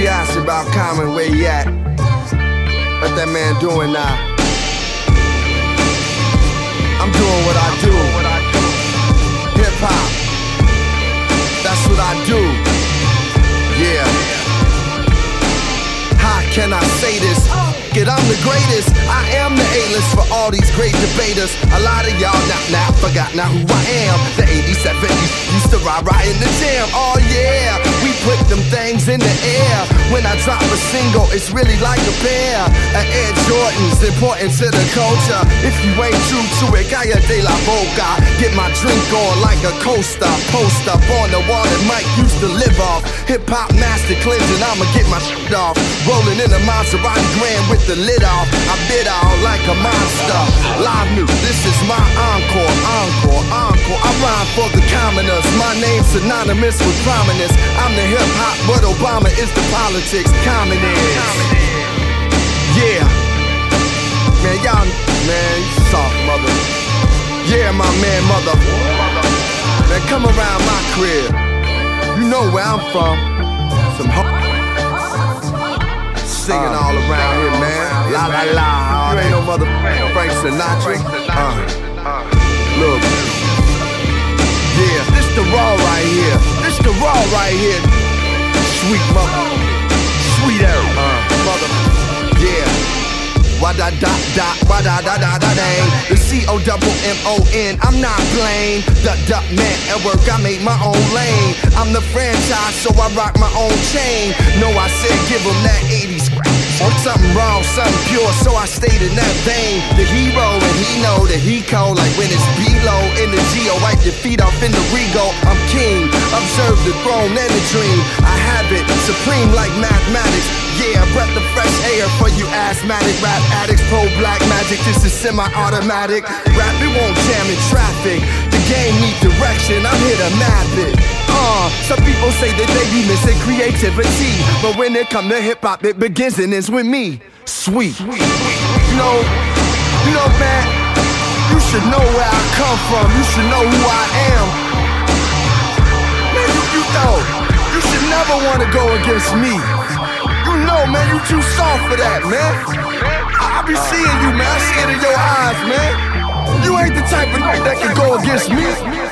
You know, they be asking about Common where he at. What that man doing now? I'm doing what I do. Hip hop. That's what I do. Yeah. How can I say this? Oh. It, I'm the greatest. I am the A-list for all these great debaters. A lot of y'all now, now forgot now who I am. The 87 used to ride right in the jam. Oh yeah, we put them things in the air. When I drop a single, it's really like a pair of Air Jordans, important to the culture. If you ain't true to it, Gaia de la Boca. Get my drink on like a coaster. Post up on the wall that Mike used to live off. Hip hop master cleansing, I'ma get my shit off. Rolling in a Maserati Grand with the lid off. I bit out like a monster. Live new, this is my encore, encore, encore. I rhyme for the commoners. My name's synonymous with prominence. I'm the hip hop, but Obama is the politics. Communist. Yeah. Man, y'all, man, soft mother. Yeah, my man, mother. Man, come around my crib. You know where I'm from. Some ho- singing all around here, man. La la la. You ain't no mother Frank Sinatra. Uh, look. Yeah, this the raw right here. This the raw right here. Sweet mother. Sweet air. Uh, mother. Yeah. Why da da da, why da da da da dang. The C O double M O N, I'm not plain. The duck man at work, I make my own lane. I'm the franchise, so I rock my own chain. No, I said give 'em that 80s. Something wrong, something pure, so I stayed in that vein. The hero, and he know that he cold, like when it's below in the Geo. Wipe your feet off in the Rego. I'm king, observe the throne and the dream. I have it, supreme like mathematics. Yeah, breath of fresh air for you asthmatic rap addicts. Pro black magic, this is semi-automatic. Rap it won't jam in traffic. The game need direction, I'm here to map it. Uh, some people say that they be missing creativity, but when it come to hip hop, it begins and ends with me. Sweet. You know, you know, man. You should know where I come from. You should know who I am. Man, you, you know, you should never want to go against me. You know, man, you too soft for that, man. I, I be seeing you, man. I see it in your eyes, man. You ain't the type of nigga that can go against me.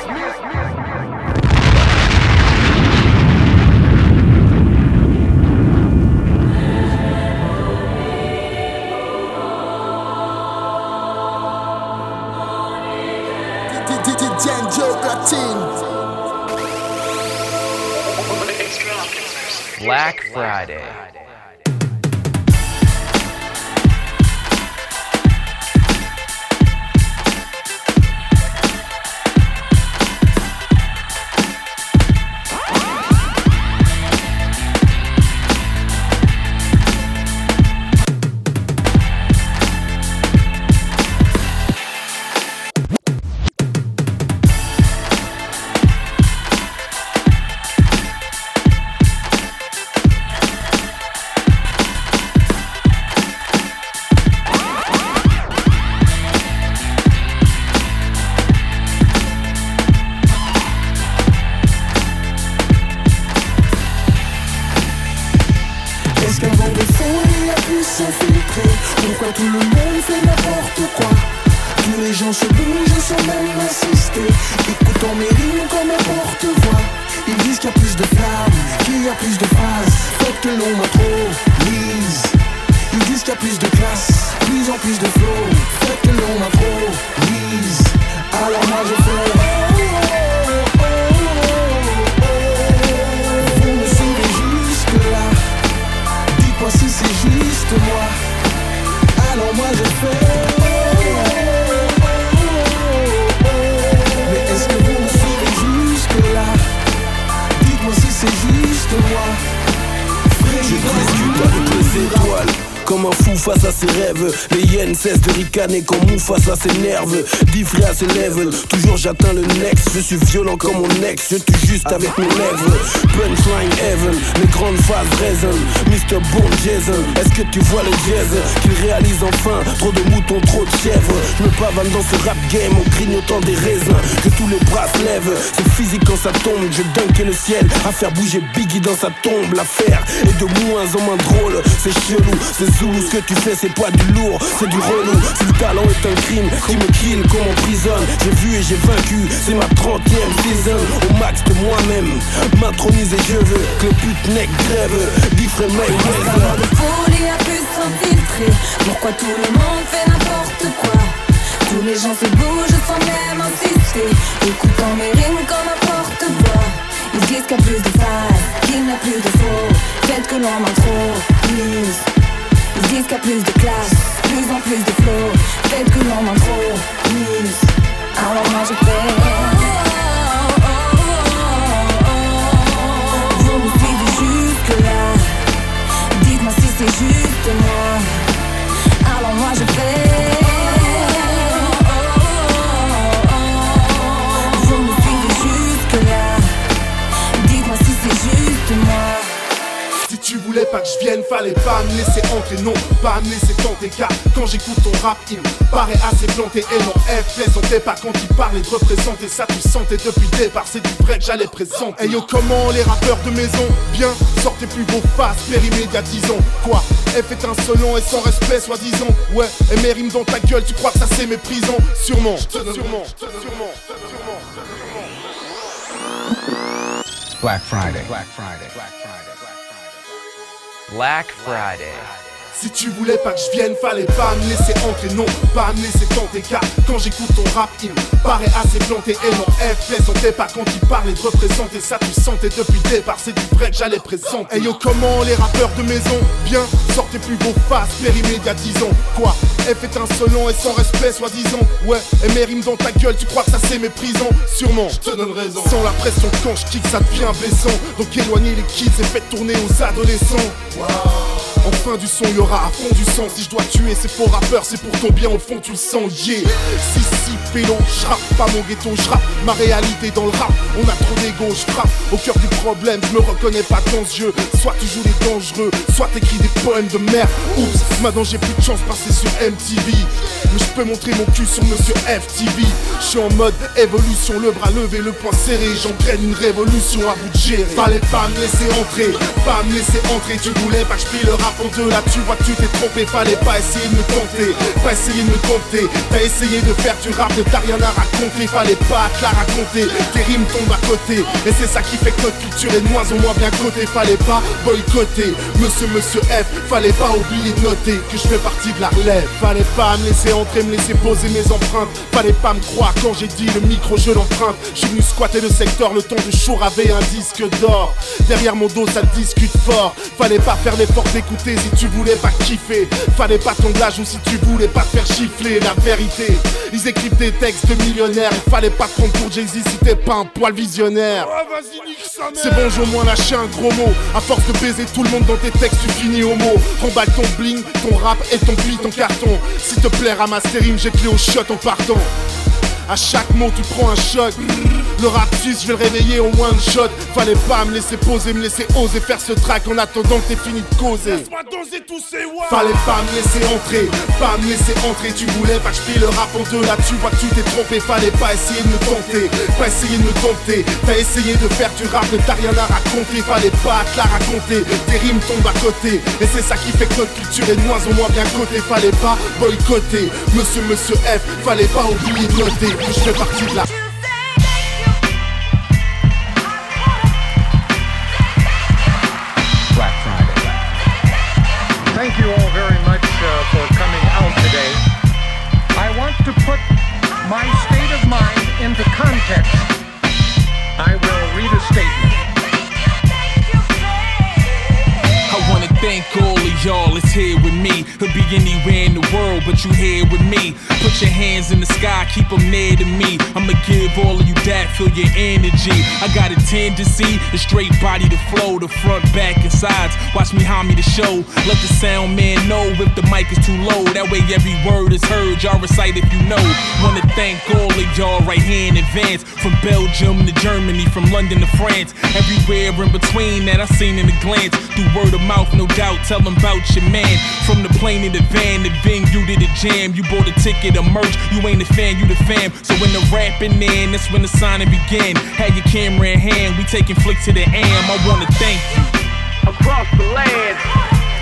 Black Friday.
mon porte-voix Ils disent qu'il y a plus de flammes, qu'il y a plus de phases Faites que l'on m'improvisise Ils disent qu'il y a plus de classe, plus en plus de flow. Faites que l'on m'improvisise Alors moi je fais si c'est juste moi. Alors moi je fais. étoiles suivez
un fou face à ses rêves. Les hyènes cessent de ricaner quand mou face à ses nerfs. Dix frères se lèvent, toujours j'atteins le next. Je suis violent comme mon ex, je tue juste avec mes lèvres. Punchline heaven, les grandes phases résonnent. Mr. Bon Jason, est-ce que tu vois le jazz qu'il réalise enfin? Trop de moutons, trop de chèvres. Je me pavane dans ce rap game en grignotant des raisins. Que tous les bras se lèvent, c'est physique quand ça tombe. Je dunker le ciel à faire bouger Biggie dans sa tombe. L'affaire est de moins en moins drôle. C'est chelou, c'est zoulou. Ce que tu fais, c'est pas du lourd, c'est du relou. Si le talent est un crime, qui me kill, qu'on m'emprisonne. J'ai vu et j'ai vaincu, c'est ma 30ème season. Au max de moi-même, m'introniser, je veux que le pute grève. Different Mayweather.
folie s'infiltrer? Pourquoi tout le monde fait n'importe quoi? Tous les gens se bougent sans même insister Écoutant mes rimes comme n'importe quoi Ils disent qu'il y a plus de phrases, qu'il n'y a plus de faux Peut-être que l'on en trop, please Ils disent qu'il y a plus de classe, plus en plus de flow. Peut-être que l'on en trop, please Alors moi je fais. Vous me suivez jusque là Dites-moi si c'est juste moi. Alors moi je fais
Pas que je vienne, fallait pas me laisser entrer, non, pas me laisser tenter. Car quand j'écoute ton rap, il me paraît assez planté. Et non, F, plaisantait pas quand il parlait de représenter ça. Tu sentais depuis le départ, c'est du vrai que j'allais présenter. Hey yo, comment les rappeurs de maison Bien, sortez plus vos faces, périmédiatisons. Quoi? F est insolent et sans respect, soi-disant. Ouais, et mes rimes dans ta gueule, tu crois que ça c'est méprisant? Sûrement, sûrement, sûrement, sûrement.
Black Friday. Black Friday. Black
Black Friday.
Si tu voulais pas que je vienne, fallait pas me laisser entrer, non, pas me laisser tenter. Car quand j'écoute ton rap, il me paraît assez planté. Et non, F, plaisantait pas quand il parlait de représenter ça. Tu sentais depuis le départ, c'est du vrai que j'allais présenter. Et yo, comment les rappeurs de maison Bien, sortez plus vos faces, périmédiatisons. Quoi? F est insolent et sans respect, soi-disant. Ouais, et mes rimes dans ta gueule, tu crois que ça c'est méprisant? Sûrement, je te donne raison. Sans la pression quand je kick, ça devient blessant. Donc éloignez les kids et faites tourner aux adolescents. En fin du son, y à fond du sang. Si je dois tuer ces faux rappeurs, c'est pour ton bien au fond, tu le sens, yeah. Si, si, pélo, je rappe pas mon ghetto, je ma réalité dans le rap. On a trop d'ego, je frappe au cœur du problème, je me reconnais pas dans ce jeu. Soit tu joues les dangereux, soit t'écris des poèmes de merde. Oups, maintenant j'ai plus de chance passer sur MTV. Mais je peux montrer mon cul sur Monsieur FTV. Je suis en mode évolution, le bras levé, le poing serré. J'entraîne une révolution à vous de gérer. Fallait pas me laisser entrer, pas me laisser entrer. Tu voulais pas que je le rap deux, là tu vois tu t'es trompé. Fallait pas essayer de me tenter, pas essayer de me tenter. T'as essayé de faire du rap, t'as rien à raconter. Fallait pas te la raconter, tes rimes tombent à côté. Et c'est ça qui fait que notre culture est de moins en moins bien cotée. Fallait pas boycotter, monsieur, monsieur F. Fallait pas oublier de noter que je fais partie de la relève. Fallait pas me laisser entrer, me laisser poser mes empreintes. Fallait pas me croire quand j'ai dit le micro, je l'emprunte. Je venu squatter le secteur, le temps de jour avait un disque d'or. Derrière mon dos, ça discute fort. Fallait pas faire l'effort d'écouter si tu voulais pas kiffer. Fallait pas ton âge ou si tu voulais pas te faire chiffler. La vérité, ils écrivent des textes de millionnaires. Il fallait pas te prendre pour Jay-Z si t'es pas un poil visionnaire. C'est bon, j'ai au moins lâché un gros mot. À force de baiser tout le monde dans tes textes, tu finis au mot. Remballe ton bling, ton rap et ton pli, ton carton. S'il te plaît, ramasse tes rimes, j'ai clé au shot en partant. À chaque mot, tu prends un shot. Le rap suisse, je vais le réveiller au one shot. Fallait pas me laisser poser, me laisser oser faire ce track en attendant que t'aies fini de causer.
doser tous ces
Fallait pas me laisser entrer, pas me laisser entrer. Tu voulais pas que je le rap en deux. Là, tu vois que tu t'es trompé. Fallait pas essayer de me tenter, pas essayer de me tenter. T'as essayé de faire du rap, mais t'as rien à raconter. Fallait pas te la raconter. Tes rimes tombent à côté. Et c'est ça qui fait que notre culture est de moins en moins bien cotée. Fallait pas boycotter. Monsieur, monsieur F, fallait pas oublier de noter que je fais partie de la.
Thank you all very much uh, for coming out today. I want to put my state of mind into context.
Thank all of y'all that's here with me. It'd be anywhere in the world, but you here with me. Put your hands in the sky, keep them near to me. I'ma give all of you that, feel your energy. I got a tendency a straight body to flow, the front, back, and sides. Watch me hum me the show. Let the sound man know if the mic is too low. That way every word is heard. Y'all recite if you know. Wanna thank all of y'all right here in advance. From Belgium to Germany, from London to France. Everywhere in between that I seen in a glance. Through word of mouth, no doubt. Tell them about your man. From the plane to the van, the venue to the jam. You bought a ticket or merch. You ain't a fan, you the fam. So when the rapping in, that's when the signing begin. Had your camera in hand, we taking flicks to the am. I wanna thank you.
Across the land,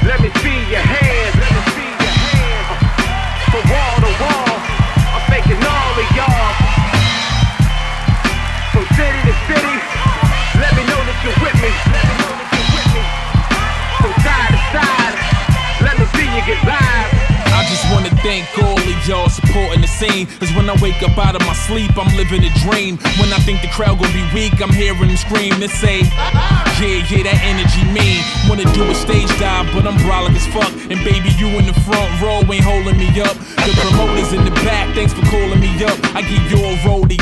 let me see your hands. Let me see your hands. From wall to wall,
just wanna thank all y'all supporting the scene. Cause when I wake up out of my sleep, I'm living a dream. When I think the crowd gon' be weak, I'm hearing them scream and say, Yeah, yeah, that energy mean. Wanna do a stage dive, but I'm brolic as fuck. And baby, you in the front row ain't holding me up. The promoters in the back, thanks for calling me up. I give you a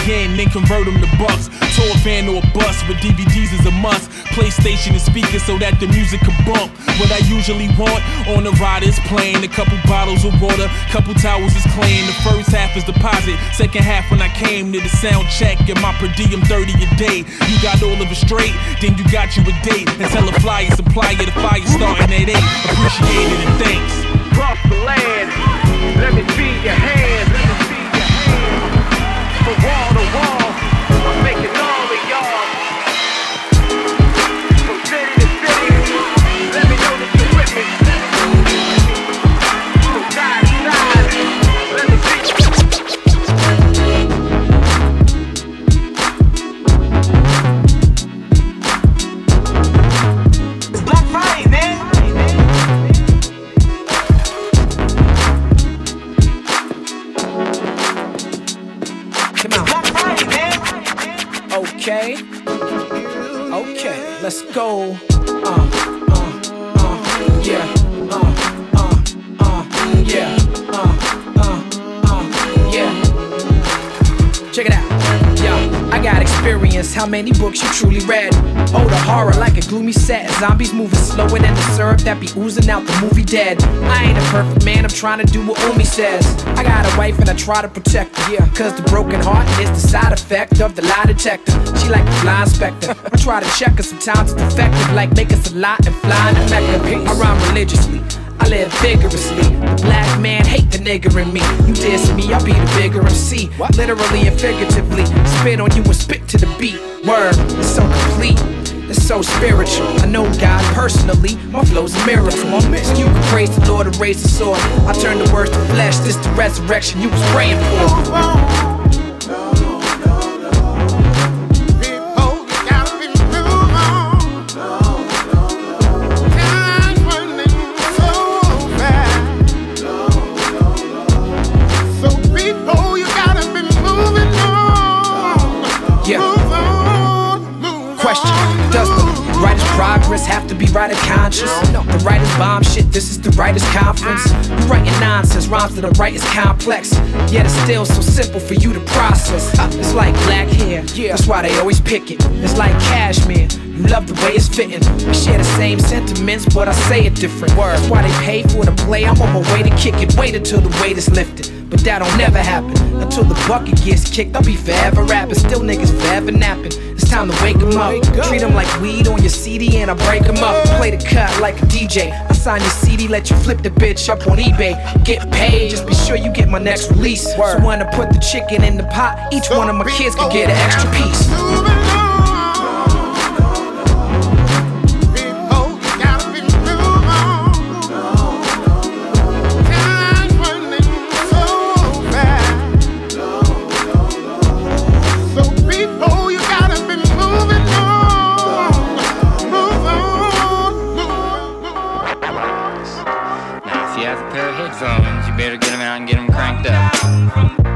again, then convert them to bucks. Tour van or a bus, but DVDs is a must. PlayStation and speakers so that the music can bump. What I usually want on the ride is playing a couple bottles of water, couple towels is clean. The first half is deposit, second half when I came to the sound check and my per diem 30 a day. You got all of it straight, then you got you a date. And tell a flyer supplier the fire starting at 8. Appreciate it and thanks.
Across the land, let me see your hands.
How many books you truly read? Oh, the horror like a gloomy set. Zombies moving slower than the syrup that be oozing out the movie dead. I ain't a perfect man, I'm trying to do what Umi says. I got a wife and I try to protect her. Yeah, cause the broken heart is the side effect of the lie detector. She like the blind specter. I try to check her, sometimes it's effective, like make us a lot and flying to Mecca. I rhyme religiously. I live vigorously. The black man hate the nigger in me. You diss me, I'll be the bigger MC. Literally and figuratively. Spit on you and spit to the beat. Word, it's so complete. It's so spiritual. I know God personally. My flow's a miracle. So you can praise the Lord and raise the sword. I turn the words to flesh. This the resurrection you was praying for. To be writer conscious? No, the writer's bomb shit, this is the writer's conference. You writing nonsense, rhymes that I write is complex. Yet it's still so simple for you to process. It's like black hair, that's why they always pick it. It's like cashmere. You love the way it's fitting. We share the same sentiments, but I say it different. That's why they pay for the play. I'm on my way to kick it. Wait until the weight is lifted. But that'll never happen until the bucket gets kicked. I'll be forever rapping. Still niggas forever napping. It's time to wake 'em up. Treat 'em like weed on your CD and I break 'em up. Play the cut like a DJ. I sign your CD, let you flip the bitch up on eBay. Get paid, just be sure you get my next release. So when I put the chicken in the pot, each one of my kids could get an extra piece.
Have a pair of
headphones, you better get them out and get them cranked up.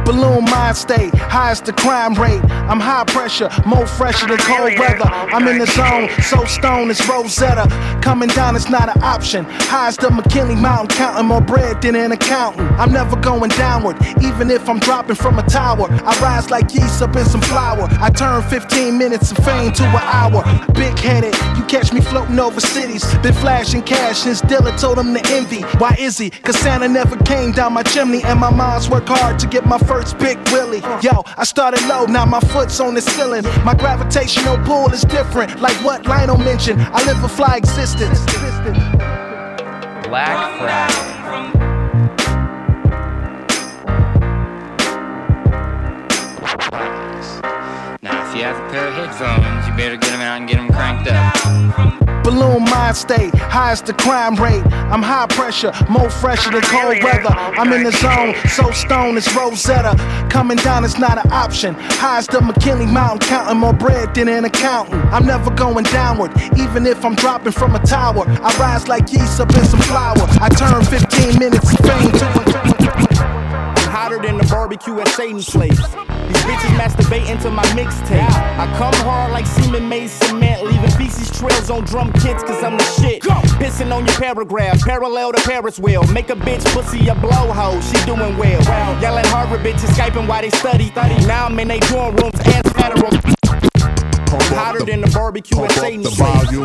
Balloon mind state, highest the crime rate. I'm high pressure, more fresher than cold weather. Oh, I'm in the zone, so stone it's Rosetta. Coming down is not an option. High as the McKinley Mountain, counting more bread than an accountant. I'm never going downward, even if I'm dropping from a tower. I rise like yeast up in some flour. I turn 15 minutes of fame to an hour. Big headed, you catch me floating over cities. Been flashing cash since Dilla told him to envy. Why is he? Cause Santa never came down my chimney, and my mom's work hard to get my first big Willie. Yo, I started low, now my foot's on the ceiling. My gravitational pull is different, like what Lionel mentioned. I live a fly existence.
Black Friday. Now, if you have a pair of headphones, you better get them out and get them cranked up.
Balloon mind state, highest the crime rate. I'm high pressure, more fresher than cold weather. I'm in the zone, so stone it's Rosetta. Coming down is not an option. High as the McKinley Mountain, counting more bread than an accountant. I'm never going downward, even if I'm dropping from a tower. I rise like yeast up in some flour. I turn 15 minutes of fame to
I'm hotter than the barbecue at Satan's place. These bitches masturbating to my mixtape. I come hard like semen made cement, leaving feces trails on drum kits, cause I'm the shit. Pissing on your paragraph, parallel to Paris wheel. Make a bitch pussy a blowhole, she doing well. Yelling Harvard bitches Skyping while they study. Now I'm in they dorm rooms and federal. Hotter than the barbecue at Satan's place. These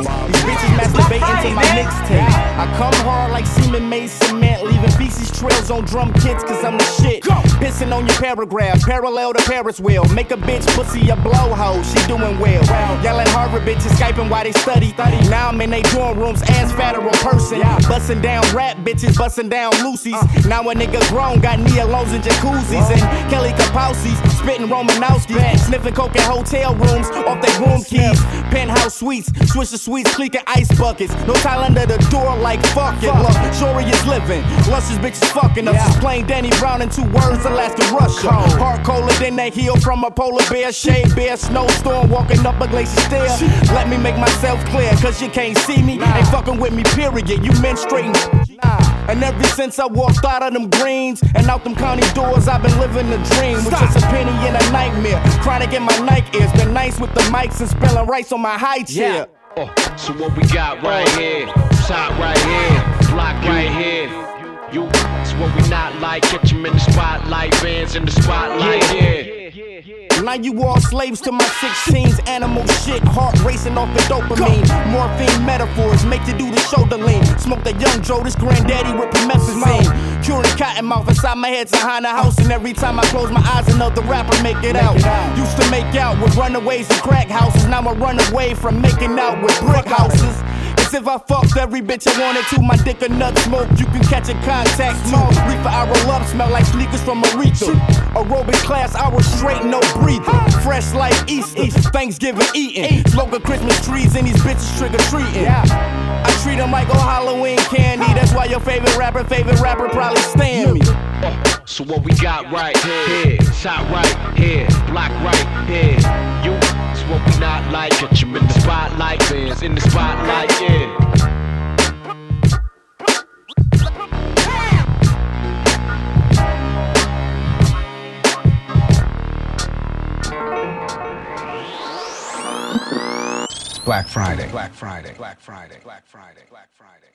bitches masturbating to my mixtape. I come hard like semen made cement, leaving feces trails on drum kits, cause I'm the shit. Pissing on your paragraph, parallel to Paris wheel. Make a bitch pussy a blowhole, she doing well. Yelling Harvard bitches Skyping while they study. Now I'm in they dorm rooms as federal person. Busting down rap bitches, busting down Lucy's. Now a nigga grown, got Neolos and jacuzzis. And Kelly Kapowski's, spitting Romanowski. Sniffing coke in hotel rooms off they room keys. Penthouse suites, switch the suites, cleaking ice buckets. No tile under the door like fuck it. Look, Shorey is living. Luscious bitches fucking us. Just plain Danny Brown in two words, Alaska Russia. Heart colder than they heal from a polar bear. Shade bear, snowstorm, walking up a glacier stair. Let me make myself clear, cause you can't see me. Ain't fucking with me, period. You menstruating. And ever since I walked out of them greens and out them county doors, I've been living a dream. With just a penny and a nightmare. Chronic in my Nike ears. Been nice with the mics and spelling rice on my high chair.
Oh, so what we got right here? Top right here, block right here. You, it's what we not like. Catch 'em in the spotlight, bands in the spotlight, yeah.
Now you all slaves to my 16's animal shit. Heart racing off the dopamine. Morphine metaphors make you do the shoulder lean. Smoke that young Joe, this granddaddy with promethazine. Curing cotton mouth inside my head behind the house. And every time I close my eyes, another rapper make it out. Used to make out with runaways and crack houses. Now I run away from making out with brick houses. If I fucked every bitch I wanted to. My dick a nut smoke, you can catch a contact too. Reefer I roll up, smell like sneakers from Aretha. Aerobic class, I was straight, no breathing. Fresh like East Easter, Thanksgiving eating. Smoking Christmas trees and these bitches trick or treating. I treat them like old Halloween candy. That's why your favorite rapper, favorite rapper probably stand me.
So what we got right here, top right here, block right here. You, what we not like. Catch 'em in the spotlight, bands in the spotlight, yeah.
Black Friday. Black Friday. Black Friday. Black Friday. Black Friday. Black Friday.